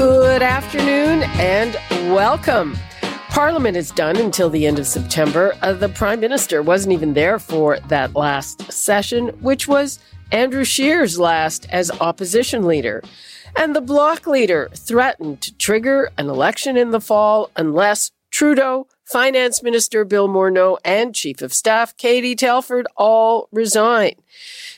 Good afternoon and welcome. Parliament is done until the end of September. Uh, the Prime Minister wasn't even there for that last session, which was Andrew Scheer's last as opposition leader. And the bloc leader threatened to trigger an election in the fall unless Trudeau, Finance Minister Bill Morneau, and Chief of Staff Katie Telford all resign.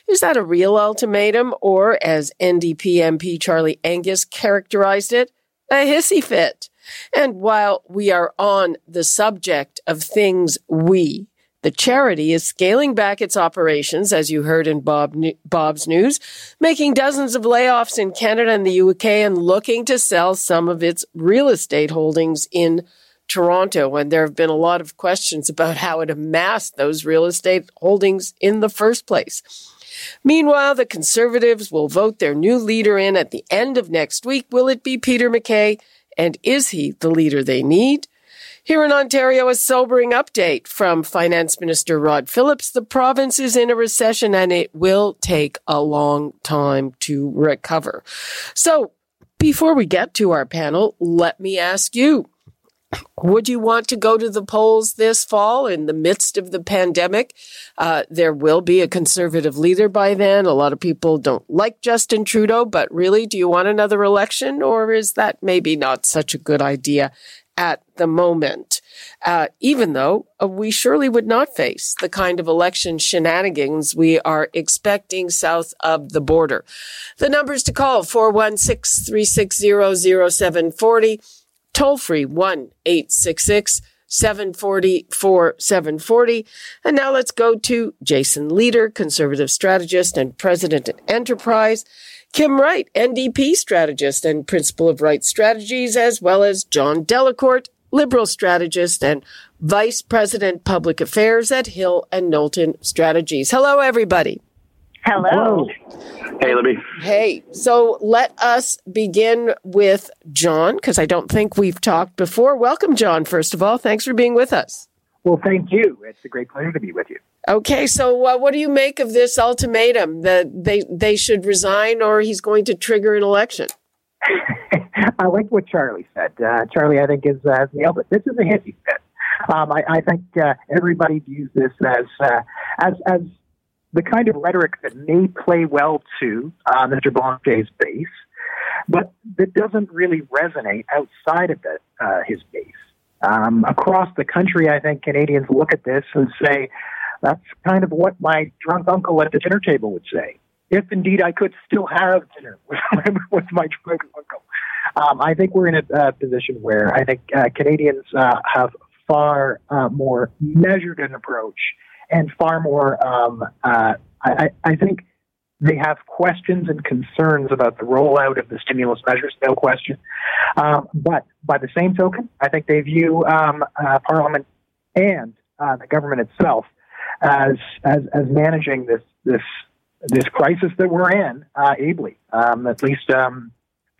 Is that a real ultimatum, or as NDP MP Charlie Angus characterized it, a hissy fit? And while we are on the subject of things we, the charity is scaling back its operations, as you heard in Bob, Bob's news, making dozens of layoffs in Canada and the UK and looking to sell some of its real estate holdings in Toronto. And there have been a lot of questions about how it amassed those real estate holdings in the first place. Meanwhile, the Conservatives will vote their new leader in at the end of next week. Will it be Peter MacKay? And is he the leader they need? Here in Ontario, a sobering update from Finance Minister Rod Phillips. The province is in a recession and it will take a long time to recover. So, before we get to our panel, let me ask you would you want to go to the polls this fall in the midst of the pandemic? Uh, there will be a conservative leader by then. A lot of people don't like Justin Trudeau, but really, do you want another election or is that maybe not such a good idea at the moment? Uh, even though uh, we surely would not face the kind of election shenanigans we are expecting south of the border. The numbers to call 416 360 0740 toll free 1 866 740 4740. And now let's go to Jason Lietaer, conservative strategist and president at Enterprise, Kim Wright, NDP strategist and principal of Wright Strategies, as well as John Delacourt, liberal strategist and vice president public affairs at Hill and Knowlton Strategies. Hello, everybody. Hello. Hey, Libby. Hey, so let us begin with John, because I don't think we've talked before. Welcome, John, first of all. Thanks for being with us. Well, thank you. It's a great pleasure to be with you. Okay, so uh, what do you make of this ultimatum that they, they should resign or he's going to trigger an election? I like what Charlie said. Uh, Charlie, I think, is uh, nailed it. This is a hissy fit. Um, I, I, think uh, everybody views this as uh, as as the kind of rhetoric that may play well to uh, Mr. Blanchet's base, but that doesn't really resonate outside of the, uh, his base. Um, across the country, I think Canadians look at this and say, that's kind of what my drunk uncle at the dinner table would say. If indeed I could still have dinner with, my drunk uncle. Um, I think we're in a uh, position where I think uh, Canadians uh, have far uh, more measured an approach and far more. Um, uh, I, I think they have questions and concerns about the rollout of the stimulus measures, no question. Um, but by the same token, I think they view um, uh, Parliament and uh, the government itself as, as as managing this this this crisis that we're in uh, ably. Um, at least um,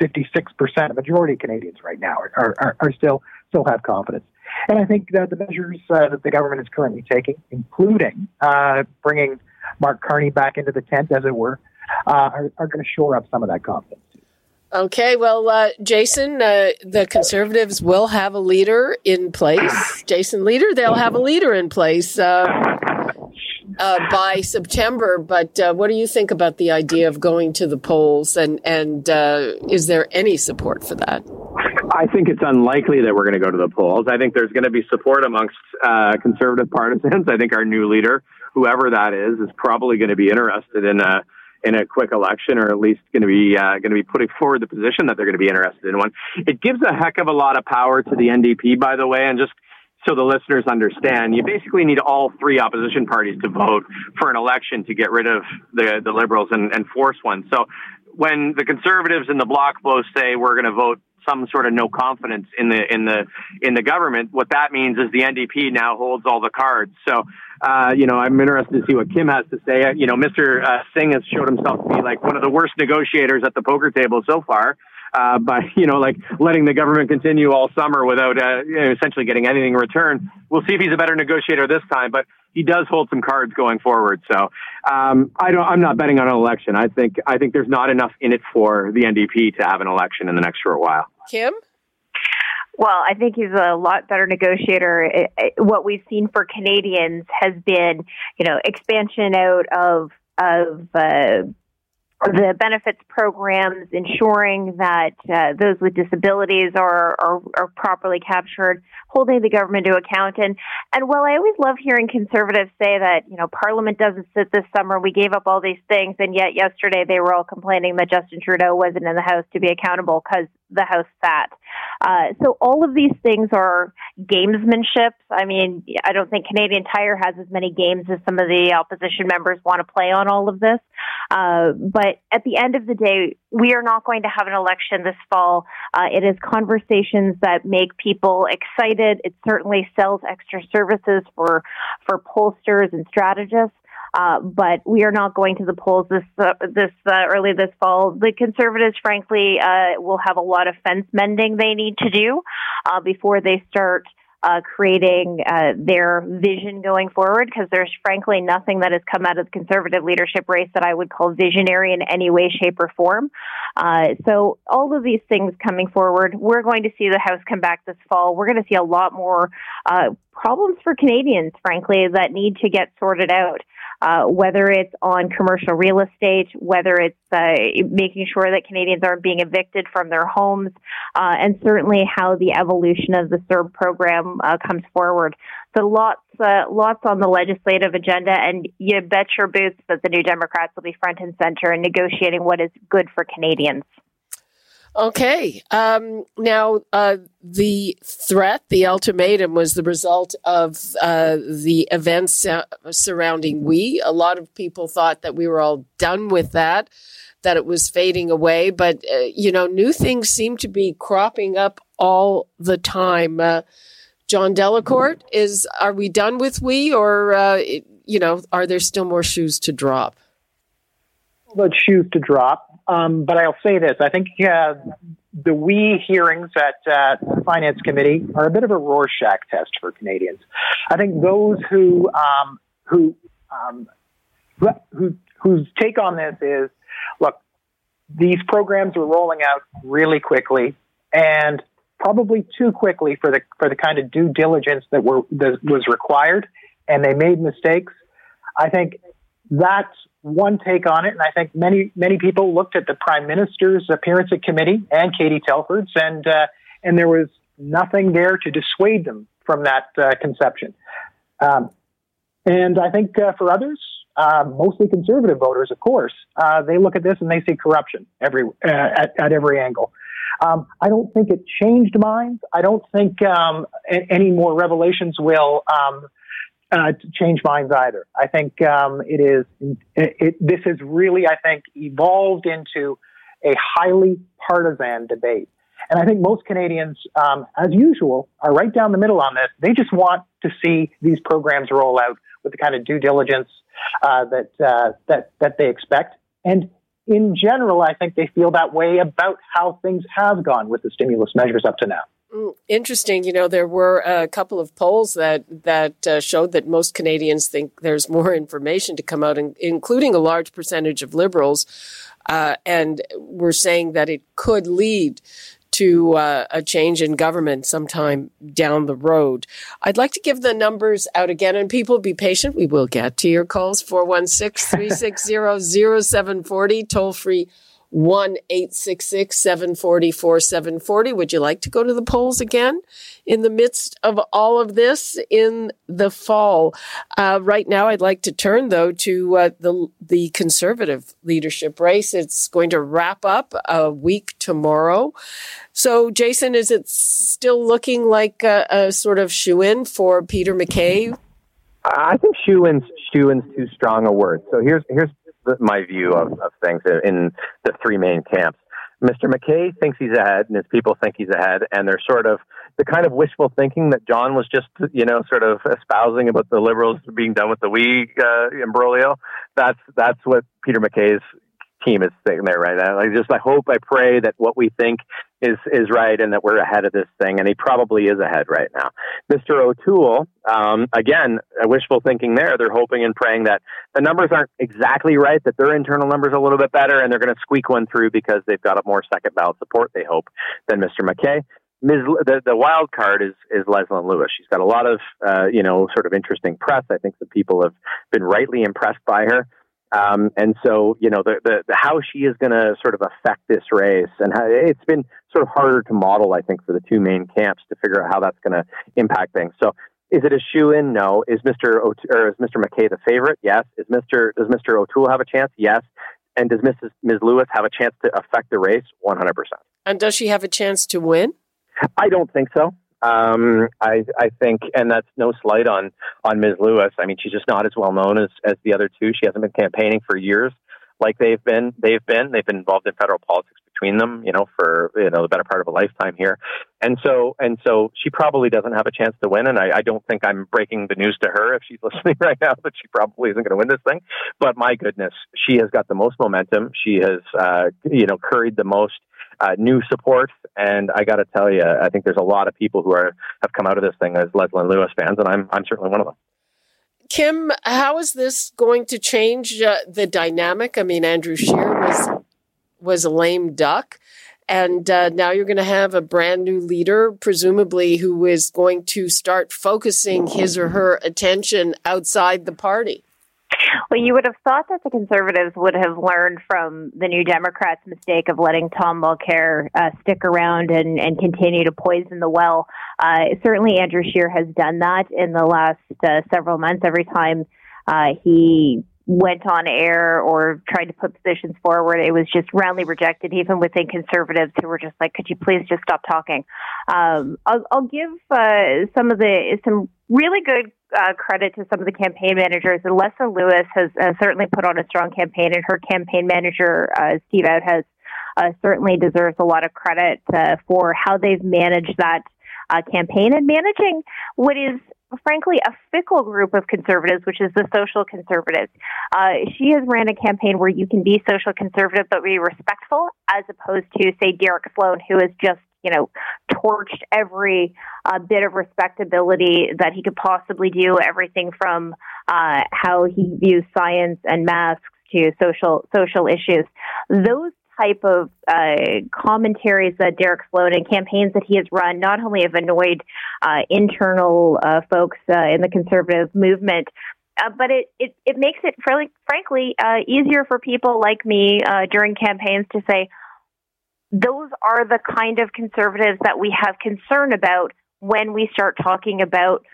56% of majority of Canadians right now are, are, are still still have confidence. And I think that the measures uh, that the government is currently taking, including uh, bringing Mark Carney back into the tent, as it were, uh, are, are going to shore up some of that confidence. Okay, well, uh, Jason, uh, the Conservatives will have a leader in place. Jason Lietaer, they'll have a leader in place uh, by September. But what do you think about the idea of going to the polls? And and is there any support for that? I think it's unlikely that we're going to go to the polls. I think there's going to be support amongst uh, conservative partisans. I think our new leader, whoever that is, is probably going to be interested in a in a quick election, or at least going to be uh, going to be putting forward the position that they're going to be interested in one. It gives a heck of a lot of power to the NDP, by the way, and just so the listeners understand, you basically need all three opposition parties to vote for an election to get rid of the the liberals and, and force one. So when the conservatives and the bloc both say we're going to vote some sort of no confidence in the in the in the government. What that means is the NDP now holds all the cards. So, uh, you know, I'm interested to see what Kim has to say. You know, Mr. Uh, Singh has showed himself to be like one of the worst negotiators at the poker table so far. Uh, by you know, like letting the government continue all summer without uh, you know, essentially getting anything in return. We'll see if he's a better negotiator this time, but he does hold some cards going forward. So um, I don't. I'm not betting on an election. I think I think there's not enough in it for the NDP to have an election in the next short while. Kim. Well, I think he's a lot better negotiator. what we've seen for Canadians has been, you know, expansion out of of uh, the benefits programs, ensuring that uh, those with disabilities are, are, are properly captured, holding the government to account. And and while I always love hearing conservatives say that you know Parliament doesn't sit this summer, we gave up all these things, and yet yesterday they were all complaining that Justin Trudeau wasn't in the House to be accountable because the House sat. Uh, so all of these things are gamesmanship. I mean, I don't think Canadian Tire has as many games as some of the opposition members want to play on all of this. Uh, but at the end of the day, we are not going to have an election this fall. Uh, it is conversations that make people excited. It certainly sells extra services for for pollsters and strategists. Uh, but we are not going to the polls this uh, this uh, early this fall. The conservatives, frankly, uh, will have a lot of fence mending they need to do uh, before they start. Uh, creating uh, their vision going forward, because there's frankly nothing that has come out of the conservative leadership race that I would call visionary in any way, shape, or form. Uh, so all of these things coming forward, we're going to see the House come back this fall. We're going to see a lot more uh, problems for Canadians, frankly, that need to get sorted out uh, whether it's on commercial real estate, whether it's uh, making sure that Canadians aren't being evicted from their homes, uh, and certainly how the evolution of the CERB program uh, comes forward. So lots, uh, lots on the legislative agenda, and you bet your boots that the New Democrats will be front and center in negotiating what is good for Canadians. Okay. Um, now, uh, the threat, the ultimatum, was the result of uh, the events surrounding We. A lot of people thought that we were all done with that, that it was fading away. But, uh, you know, new things seem to be cropping up all the time. Uh, John Delacourt, is are we done with We, or uh, you know, are there still more shoes to drop? Well, shoes to drop um, but I'll say this: I think uh, the we hearings at uh, the Finance Committee are a bit of a Rorschach test for Canadians. I think those who um, who um, who whose take on this is, look, these programs are rolling out really quickly and probably too quickly for the for the kind of due diligence that were that was required, and they made mistakes. I think that's one take on it, and I think many many people looked at the prime minister's appearance at committee and Katie Telford's, and uh, and there was nothing there to dissuade them from that uh, conception. Um, and I think uh, for others, uh, mostly conservative voters, of course, uh, they look at this and they see corruption every uh, at, at every angle. Um, I don't think it changed minds. I don't think um, any more revelations will um, uh, to change minds either. I think um, it is. It, it, this has really, I think, evolved into a highly partisan debate. And I think most Canadians, um, as usual, are right down the middle on this. They just want to see these programs roll out with the kind of due diligence uh, that uh, that that they expect. And in general, I think they feel that way about how things have gone with the stimulus measures up to now. Interesting. You know, there were a couple of polls that that uh, showed that most Canadians think there's more information to come out, including a large percentage of Liberals, uh, and we're saying that it could lead to uh, a change in government sometime down the road. I'd like to give the numbers out again, and people be patient. We will get to your calls 416 360 0740, toll free 1 866 744 740. Would you like to go to the polls again in the midst of all of this in the fall? Uh, right now, I'd like to turn, though, to uh, the, the conservative leadership race. It's going to wrap up a week tomorrow. So, Jason, is it still looking like a, a sort of shoe in for Peter MacKay? I think shoe in's too strong a word. So here's here's my view of, of things in the three main camps. Mr. MacKay thinks he's ahead, and his people think he's ahead, and they're sort of the kind of wishful thinking that John was just, you know, sort of espousing about the Liberals being done with the we uh, imbroglio. That's that's what Peter MacKay's team is sitting there right now. I just I hope I pray that what we think is is right and that we're ahead of this thing, and he probably is ahead right now. Mr. O'Toole, um, again, wishful thinking there. They're hoping and praying that the numbers aren't exactly right, that their internal numbers are a little bit better, and they're going to squeak one through because they've got a more second ballot support. They hope than Mr. MacKay. Ms. The, the wild card is is Leslyn Lewis. She's got a lot of uh, you know sort of interesting press. I think some people have been rightly impressed by her. Um, and so, you know, the, the, the how she is going to sort of affect this race, and how, it's been sort of harder to model, I think, for the two main camps to figure out how that's going to impact things. So, is it a shoe in? No. Is Mr. O- or is Mr. MacKay the favorite? Yes. Is Mr. Does Mr. O'Toole have a chance? Yes. And does Mrs. Ms. Lewis have a chance to affect the race? One hundred percent. And does she have a chance to win? I don't think so. Um, I, I think, and that's no slight on on Ms. Lewis. I mean, she's just not as well known as as the other two. She hasn't been campaigning for years like they've been. They've been. They've been involved in federal politics between them, you know, for you know the better part of a lifetime here. And so and so she probably doesn't have a chance to win. And I, I don't think I'm breaking the news to her if she's listening right now that she probably isn't going to win this thing. But my goodness, she has got the most momentum. She has uh, you know curried the most uh, new support. And I got to tell you, I think there's a lot of people who are have come out of this thing as Leslyn Lewis fans, and I'm I'm certainly one of them. Kim, how is this going to change uh, the dynamic? I mean, Andrew Scheer was was a lame duck, and uh, now you're going to have a brand new leader, presumably, who is going to start focusing his or her attention outside the party. Well, you would have thought that the conservatives would have learned from the New Democrats' mistake of letting Tom Mulcair uh, stick around and, and continue to poison the well. Uh, certainly, Andrew Scheer has done that in the last uh, several months. Every time uh, he went on air or tried to put positions forward, it was just roundly rejected, even within conservatives who were just like, "Could you please just stop talking?" Um, I'll, I'll, give uh, some of the some really good uh, credit to some of the campaign managers. Leslyn Lewis has uh, certainly put on a strong campaign, and her campaign manager, uh, Steve Outhouse, uh, certainly deserves a lot of credit uh, for how they've managed that uh, campaign and managing what is frankly a fickle group of conservatives, which is the social conservatives. Uh, she has ran a campaign where you can be social conservative but be respectful, as opposed to say Derek Sloan, who is just you know, torched every uh, bit of respectability that he could possibly do, everything from uh, how he views science and masks to social social issues. Those type of uh, commentaries that Derek Sloan and campaigns that he has run not only have annoyed uh, internal uh, folks uh, in the conservative movement, uh, but it, it, it makes it, fairly, frankly, uh, easier for people like me during campaigns to say, those are the kind of conservatives that we have concern about when we start talking about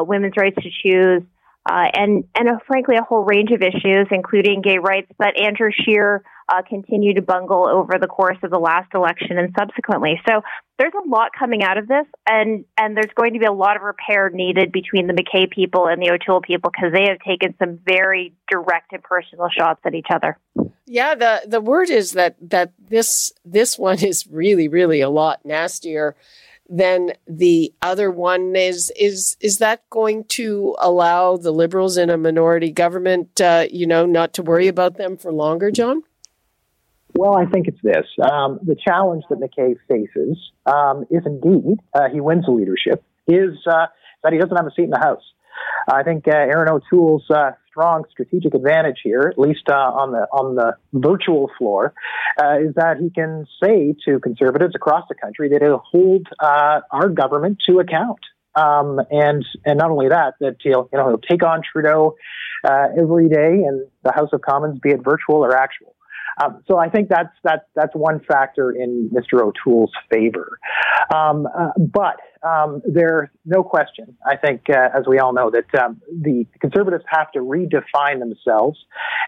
women's rights to choose, uh, and and a, frankly a whole range of issues, including gay rights that Andrew Scheer uh, continued to bungle over the course of the last election and subsequently. So there's a lot coming out of this, and and there's going to be a lot of repair needed between the MacKay people and the O'Toole people because they have taken some very direct and personal shots at each other. Yeah, the the word is that that this this one is really really a lot nastier than the other one. Is is is that going to allow the liberals in a minority government uh, you know not to worry about them for longer john? Well i think it's this. Um, the challenge that mackay faces um, if indeed uh, he wins the leadership is uh, that he doesn't have a seat in the house. I think uh, erin o'toole's uh, strong strategic advantage here, at least uh, on the on the virtual floor, uh, is that he can say to conservatives across the country that he'll hold uh, our government to account. Um, and and not only that, that he'll you know he'll take on Trudeau uh, every day in the House of Commons, be it virtual or actual. Um, so I think that's that's that's one factor in Mr. O'Toole's favor. Um, uh, but um, there's no question. I think, uh, as we all know, that um, the conservatives have to redefine themselves,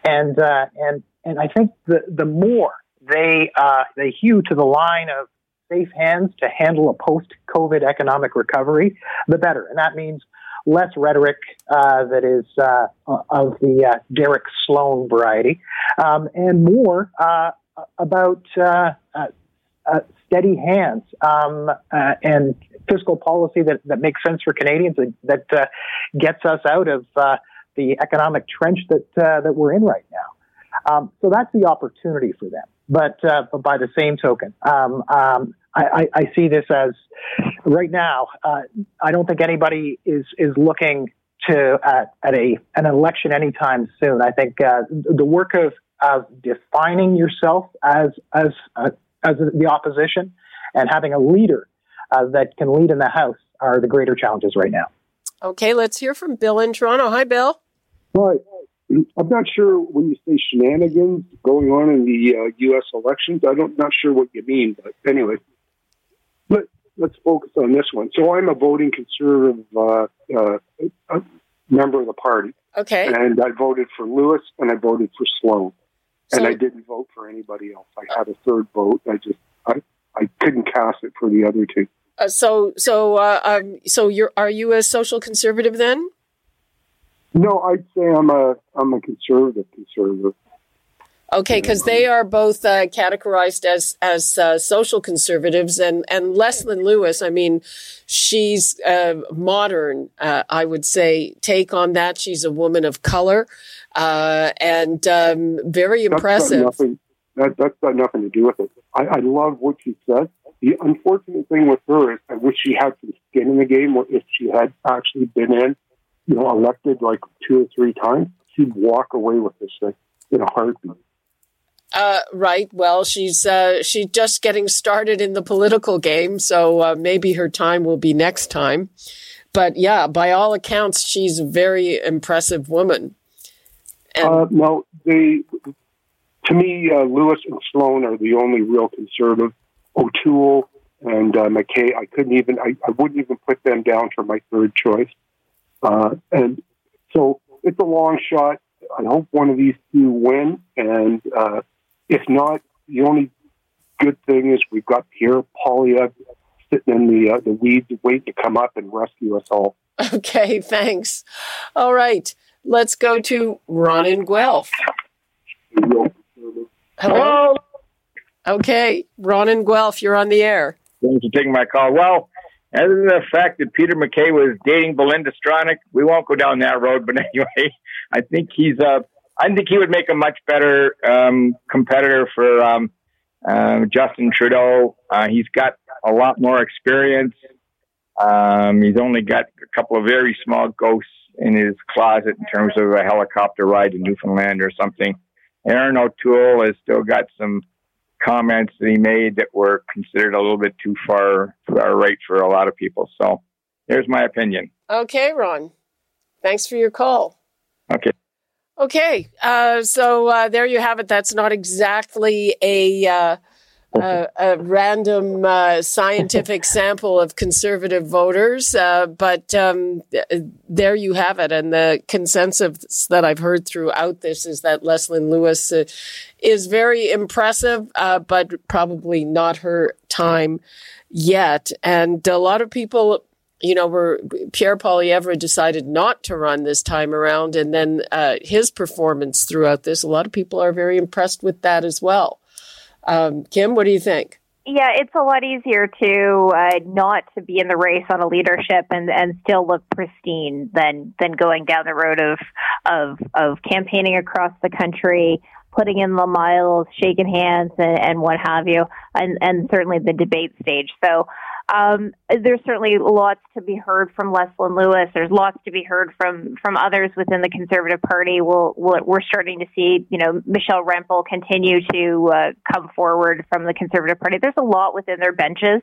and uh, and and I think the the more they uh, they hew to the line of safe hands to handle a post-COVID economic recovery, the better. And that means less rhetoric uh, that is uh, of the uh, Derek Sloan variety, um, and more uh, about uh, uh, steady hands um, and fiscal policy that, that makes sense for Canadians that, that gets us out of the economic trench that that we're in right now. Um, so that's the opportunity for them. But, but by the same token, um, um, I, I, I, see this as right now. I don't think anybody is is looking to at, at a an election anytime soon. I think the work of of defining yourself as as as the opposition and having a leader uh, that can lead in the House are the greater challenges right now. Okay, let's hear from Bill in Toronto. Hi, Bill. Hi. I'm not sure when you say shenanigans going on in the uh, U.S. elections. I don't not sure what you mean, but anyway, let let's focus on this one. So I'm a voting conservative uh, uh, member of the party. Okay. And I voted for Lewis and I voted for Sloan and I didn't vote for anybody else. I had a third vote. I just I, I couldn't cast it for the other two. Uh, so so uh, um, so you're are you a social conservative then? No, I'd say I'm a I'm a conservative conservative. Okay, because they are both uh, categorized as as uh, social conservatives, and and Leslyn Lewis. I mean, she's a modern, uh, I would say, take on that. She's a woman of color, uh, and um, very impressive. That's got, nothing, that, that's got nothing to do with it. I, I love what she said. The unfortunate thing with her is I wish she had some skin in the game. Or If she had actually been in, you know, elected like two or three times, she'd walk away with this thing in a heartbeat. Uh, right. Well, she's uh, she's just getting started in the political game, so uh, maybe her time will be next time. But yeah, by all accounts, she's a very impressive woman. And uh, no, they to me, uh, Lewis and Sloan are the only real conservative. O'Toole and uh, MacKay, I couldn't even, I, I wouldn't even put them down for my third choice. and so it's a long shot. I hope one of these two win, and if not, the only good thing is we've got Pierre Poilievre sitting in the uh, the weeds, waiting to come up and rescue us all. Okay, thanks. All right, let's go to Ron in Guelph. Hello. Okay, Ron in Guelph, you're on the air. Thanks for taking my call. Well, other than the fact that Peter MacKay was dating Belinda Stronach, we won't go down that road. But anyway, I think he's a I think he would make a much better um, competitor for um, uh, Justin Trudeau. Uh, he's got a lot more experience. Um, he's only got a couple of very small ghosts in his closet in terms of a helicopter ride to Newfoundland or something. Erin O'Toole has still got some comments that he made that were considered a little bit too far far right for a lot of people. So there's my opinion. Okay, Ron. Thanks for your call. Okay. Okay, uh, so uh, there you have it. That's not exactly a uh, a, a, random uh, scientific sample of conservative voters, uh, but um, there you have it. And the consensus that I've heard throughout this is that Leslyn Lewis uh, is very impressive, but probably not her time yet. And a lot of people you know, where Pierre Poilievre decided not to run this time around, and then uh, his performance throughout this, a lot of people are very impressed with that as well. Um, Kim, what do you think? Yeah, it's a lot easier to uh, not to be in the race on a leadership and, and still look pristine than than going down the road of of of campaigning across the country, putting in the miles, shaking hands, and, and what have you, and and certainly the debate stage. So um, there's certainly lots to be heard from Leslyn Lewis. There's lots to be heard from from others within the Conservative Party. We'll, we we are starting to see, you know, Michelle Rempel continue to uh, come forward from the Conservative Party. There's a lot within their benches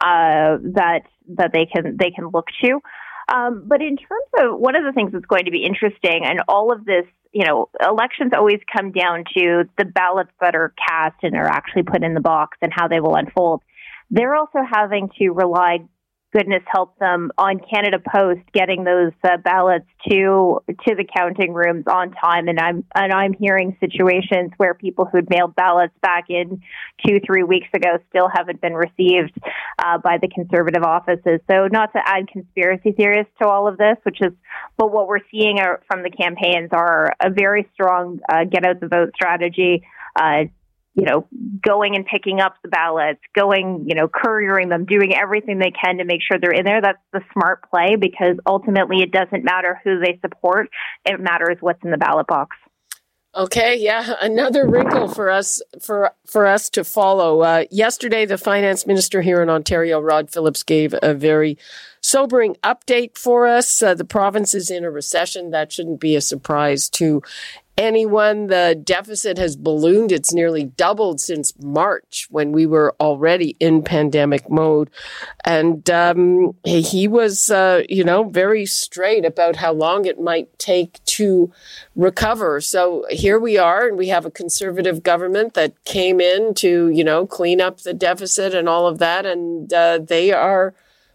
uh, that that they can they can look to. Um, but in terms of one of the things that's going to be interesting, and all of this, you know, elections always come down to the ballots that are cast and are actually put in the box and how they will unfold. They're also having to rely, goodness help them, on Canada Post getting those uh, ballots to to the counting rooms on time. And I'm and I'm hearing situations where people who'd mailed ballots back in two three weeks ago still haven't been received uh, by the conservative offices. So not to add conspiracy theories to all of this, which is but what we're seeing from the campaigns are a very strong uh, get out the vote strategy. Uh, you know, going and picking up the ballots, going, you know, couriering them, doing everything they can to make sure they're in there. That's the smart play because ultimately it doesn't matter who they support. It matters what's in the ballot box. Okay, yeah, another wrinkle for us for for us to follow. Uh, yesterday, the finance minister here in Ontario, Rod Phillips, gave a very sobering update for us. Uh, the province is in a recession. That shouldn't be a surprise to anyone. The deficit has ballooned. It's nearly doubled since March when we were already in pandemic mode. And um, he was, uh, you know, very straight about how long it might take to recover. So here we are, and we have a conservative government that came in to, you know, clean up the deficit and all of that. And uh, they are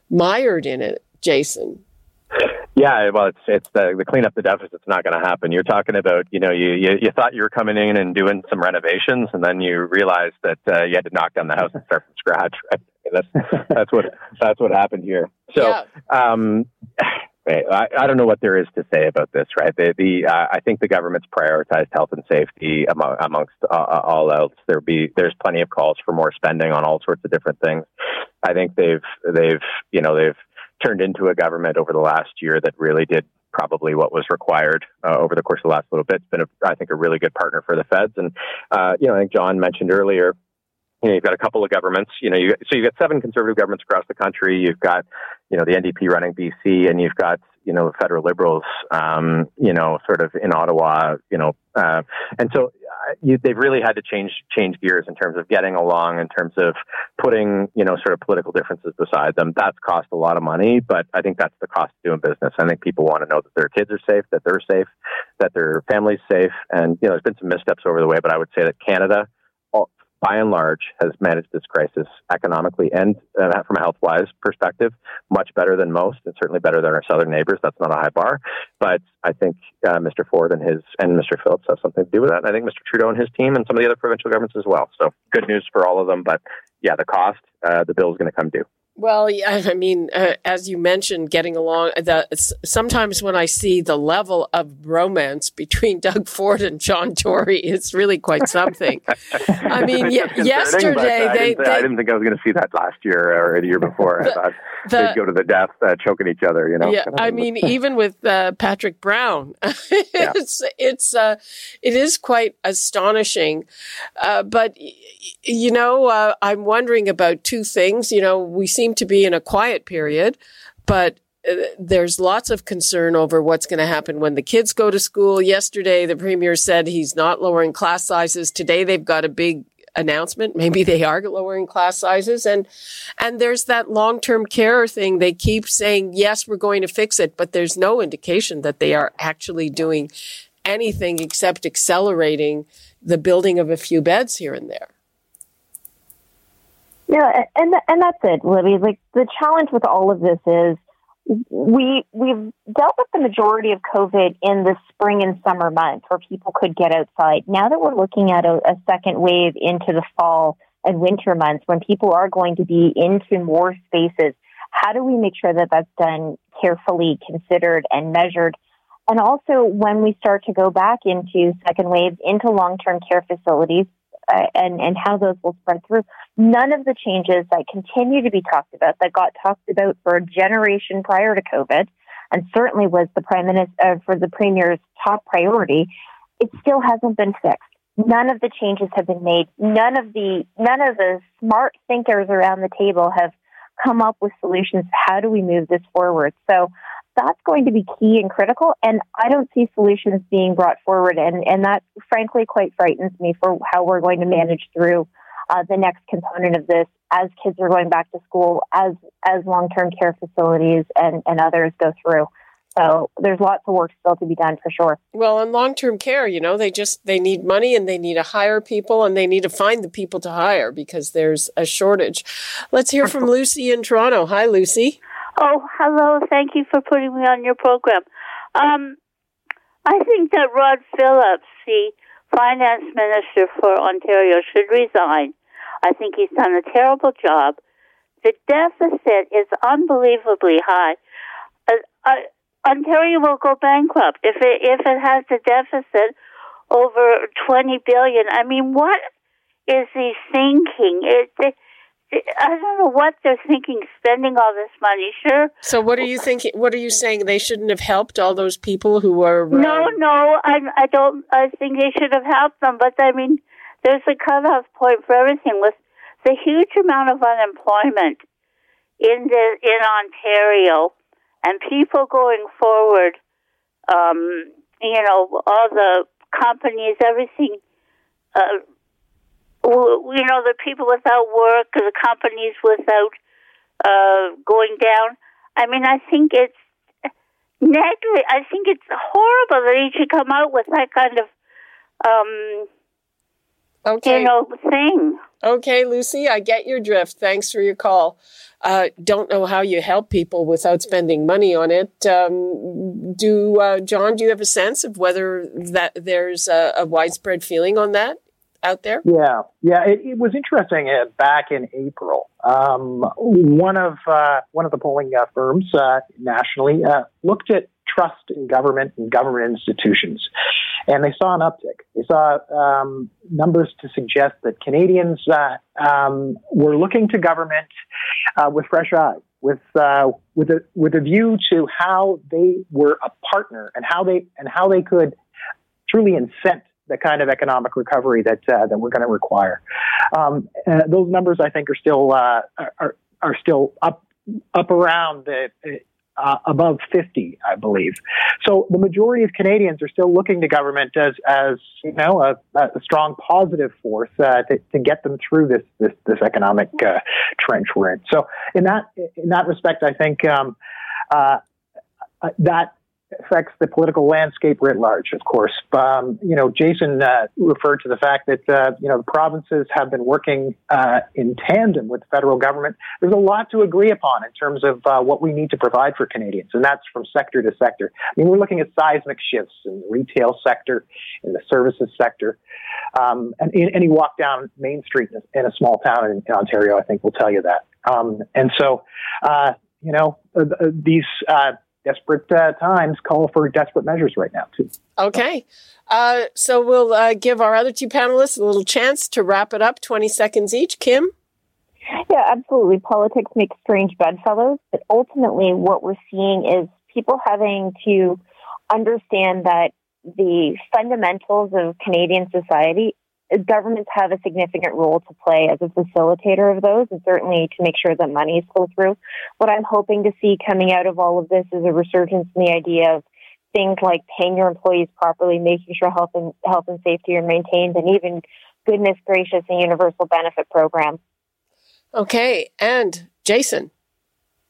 mired in it, Jason. Yeah, well, it's it's the the clean up the deficit's not going to happen. You're talking about, you know, you, you you thought you were coming in and doing some renovations, and then you realized that uh, you had to knock down the house and start from scratch. Right? That's that's what that's what happened here. So, yeah. um, I, I don't know what there is to say about this. Right? The the uh, I think the government's prioritized health and safety among, amongst uh, uh, all else. There be there's plenty of calls for more spending on all sorts of different things. I think they've they've you know they've turned into a government over the last year that really did probably what was required uh, over the course of the last little bit. It's been, a, I think, a really good partner for the feds. And, uh, you know, I think John mentioned earlier, you know, you've got a couple of governments, you know, you, so you've got seven conservative governments across the country. You've got, you know, the NDP running BC and you've got, you know, the federal liberals, um, you know, sort of in Ottawa, you know, uh, and so you, they've really had to change change gears in terms of getting along, in terms of putting you know sort of political differences beside them. That's cost a lot of money, but I think that's the cost of doing business. I think people want to know that their kids are safe, that they're safe, that their family's safe, and you know there's been some missteps over the way, but I would say that Canada by and large, has managed this crisis economically and uh, from a health wise perspective much better than most, and certainly better than our southern neighbors. That's not a high bar, but I think uh, Mr. Ford and his and Mr. Phillips have something to do with that. And I think Mr. Trudeau and his team and some of the other provincial governments as well. So good news for all of them. But yeah, the cost, uh, the bill is going to come due. Well, yeah, I mean, uh, as you mentioned, getting along. The, sometimes when I see the level of romance between Doug Ford and John Tory, it's really quite something. I mean, y- yesterday I they, didn't, they, I didn't think I was going to see that last year or the year before. The, I thought the, they'd go to the death, uh, choking each other. You know. Yeah, I mean, even with uh, Patrick Brown, it's yeah. it's uh, it is quite astonishing. Uh, but you know, uh, I'm wondering about two things. You know, we see seem to be in a quiet period, but uh, there's lots of concern over what's going to happen when the kids go to school. Yesterday, the premier said he's not lowering class sizes. Today, they've got a big announcement. Maybe they are lowering class sizes. And, and there's that long-term care thing. They keep saying, yes, we're going to fix it, but there's no indication that they are actually doing anything except accelerating the building of a few beds here and there. Yeah, and and that's it, Libby. Like the challenge with all of this is we we've dealt with the majority of COVID in the spring and summer months where people could get outside. Now that we're looking at a, a second wave into the fall and winter months when people are going to be into more spaces, how do we make sure that that's done carefully, considered, and measured? And also, when we start to go back into second waves, into long term care facilities, uh, and, and how those will spread through. None of the changes that continue to be talked about, that got talked about for a generation prior to COVID, and certainly was the prime minister uh, for the premier's top priority, it still hasn't been fixed. None of the changes have been made. None of the none of the smart thinkers around the table have come up with solutions. How do we move this forward? So that's going to be key and critical. And I don't see solutions being brought forward. And, and that frankly quite frightens me for how we're going to manage through uh, the next component of this as kids are going back to school, as, as long-term care facilities and, and others go through. So there's lots of work still to be done for sure. Well, in long-term care, you know, they just they need money and they need to hire people and they need to find the people to hire because there's a shortage. Let's hear from Lucy in Toronto. Hi, Lucy. Oh, hello. Thank you for putting me on your program. Um, I think that Rod Phillips, the finance minister for Ontario, should resign. I think he's done a terrible job. The deficit is unbelievably high. Uh, uh, Ontario will go bankrupt if it if it has a deficit over twenty billion. I mean, what is he thinking? It, it, I don't know what they're thinking, spending all this money. Sure. So, what are you thinking? What are you saying? They shouldn't have helped all those people who were. Uh... No, no, I, I don't. I think they should have helped them, but I mean, there's a cutoff point for everything. With the huge amount of unemployment in the in Ontario, and people going forward, um, you know, all the companies, everything. Uh, you know, the people without work, the companies without uh, going down. I mean, I think it's negative. I think it's horrible that he should come out with that kind of, um, okay. you know, thing. Okay, Lucy, I get your drift. Thanks for your call. Uh, don't know how you help people without spending money on it. Um, do uh, John? Do you have a sense of whether that there's a, a widespread feeling on that? out there? Yeah, yeah. It, it was interesting uh, back in April. Um, one of uh, one of the polling uh, firms uh, nationally uh, looked at trust in government and government institutions, and they saw an uptick. They saw um, numbers to suggest that Canadians uh, um, were looking to government with fresh eyes with uh, with a with a view to how they were a partner and how they and how they could truly incent the kind of economic recovery that uh, that we're going to require. Um, uh, those numbers, I think, are still uh, are are still up up around the. Uh, above 50, I believe. So the majority of Canadians are still looking to government as, as you know, a, a strong positive force uh, to, to get them through this this, this economic uh, trench we're in. So in that in that respect, I think um, that affects the political landscape writ large, of course. Um, you know, Jason uh, referred to the fact that, uh, you know, the provinces have been working uh, in tandem with the federal government. There's a lot to agree upon in terms of uh, what we need to provide for Canadians, and that's from sector to sector. I mean, we're looking at seismic shifts in the retail sector, in the services sector. Um, and any walk down Main Street in a small town in, in Ontario, I think will tell you that. Um, and so, uh, you know, uh, these desperate uh, times call for desperate measures right now, too. Okay. Uh, so we'll uh, give our other two panelists a little chance to wrap it up 20 seconds each. Kim? Yeah, absolutely. Politics makes strange bedfellows, but ultimately, what we're seeing is people having to understand that the fundamentals of Canadian society governments have a significant role to play as a facilitator of those and certainly to make sure that monies flow through. What I'm hoping to see coming out of all of this is a resurgence in the idea of things like paying your employees properly, making sure health and health and safety are maintained, and even goodness gracious, a universal benefit program. Okay, and Jason.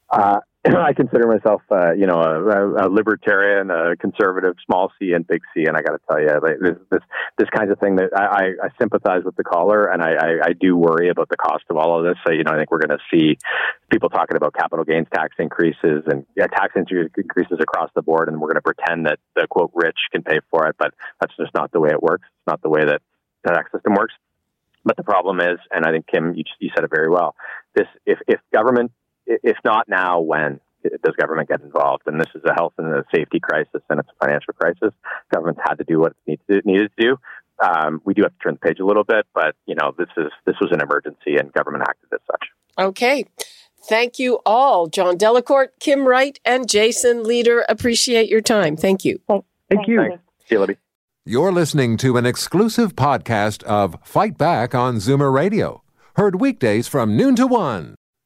Uh, I consider myself, uh, you know, a, a, libertarian, a conservative, small C and big C, and I got to tell you, like, this, this this kinds of thing that I, I, sympathize with the caller, and I, I, I, do worry about the cost of all of this. So, you know, I think we're going to see people talking about capital gains tax increases and yeah, tax increases across the board, and we're going to pretend that the quote rich can pay for it, but that's just not the way it works. It's not the way that the tax system works. But the problem is, and I think Kim, you, you said it very well. This, if if government if not now, when does government get involved? And this is a health and a safety crisis, and it's a financial crisis. Government's had to do what it needed to, do. Um, we do have to turn the page a little bit, but you know, this is this was an emergency, and government acted as such. Okay. Thank you all, John Delacourt, Kim Wright, and Jason Lietaer. Appreciate your time. Thank you. Thank, Thank you. Thanks. See you, Libby. You're listening to an exclusive podcast of Fight Back on Zoomer Radio, heard weekdays from noon to one.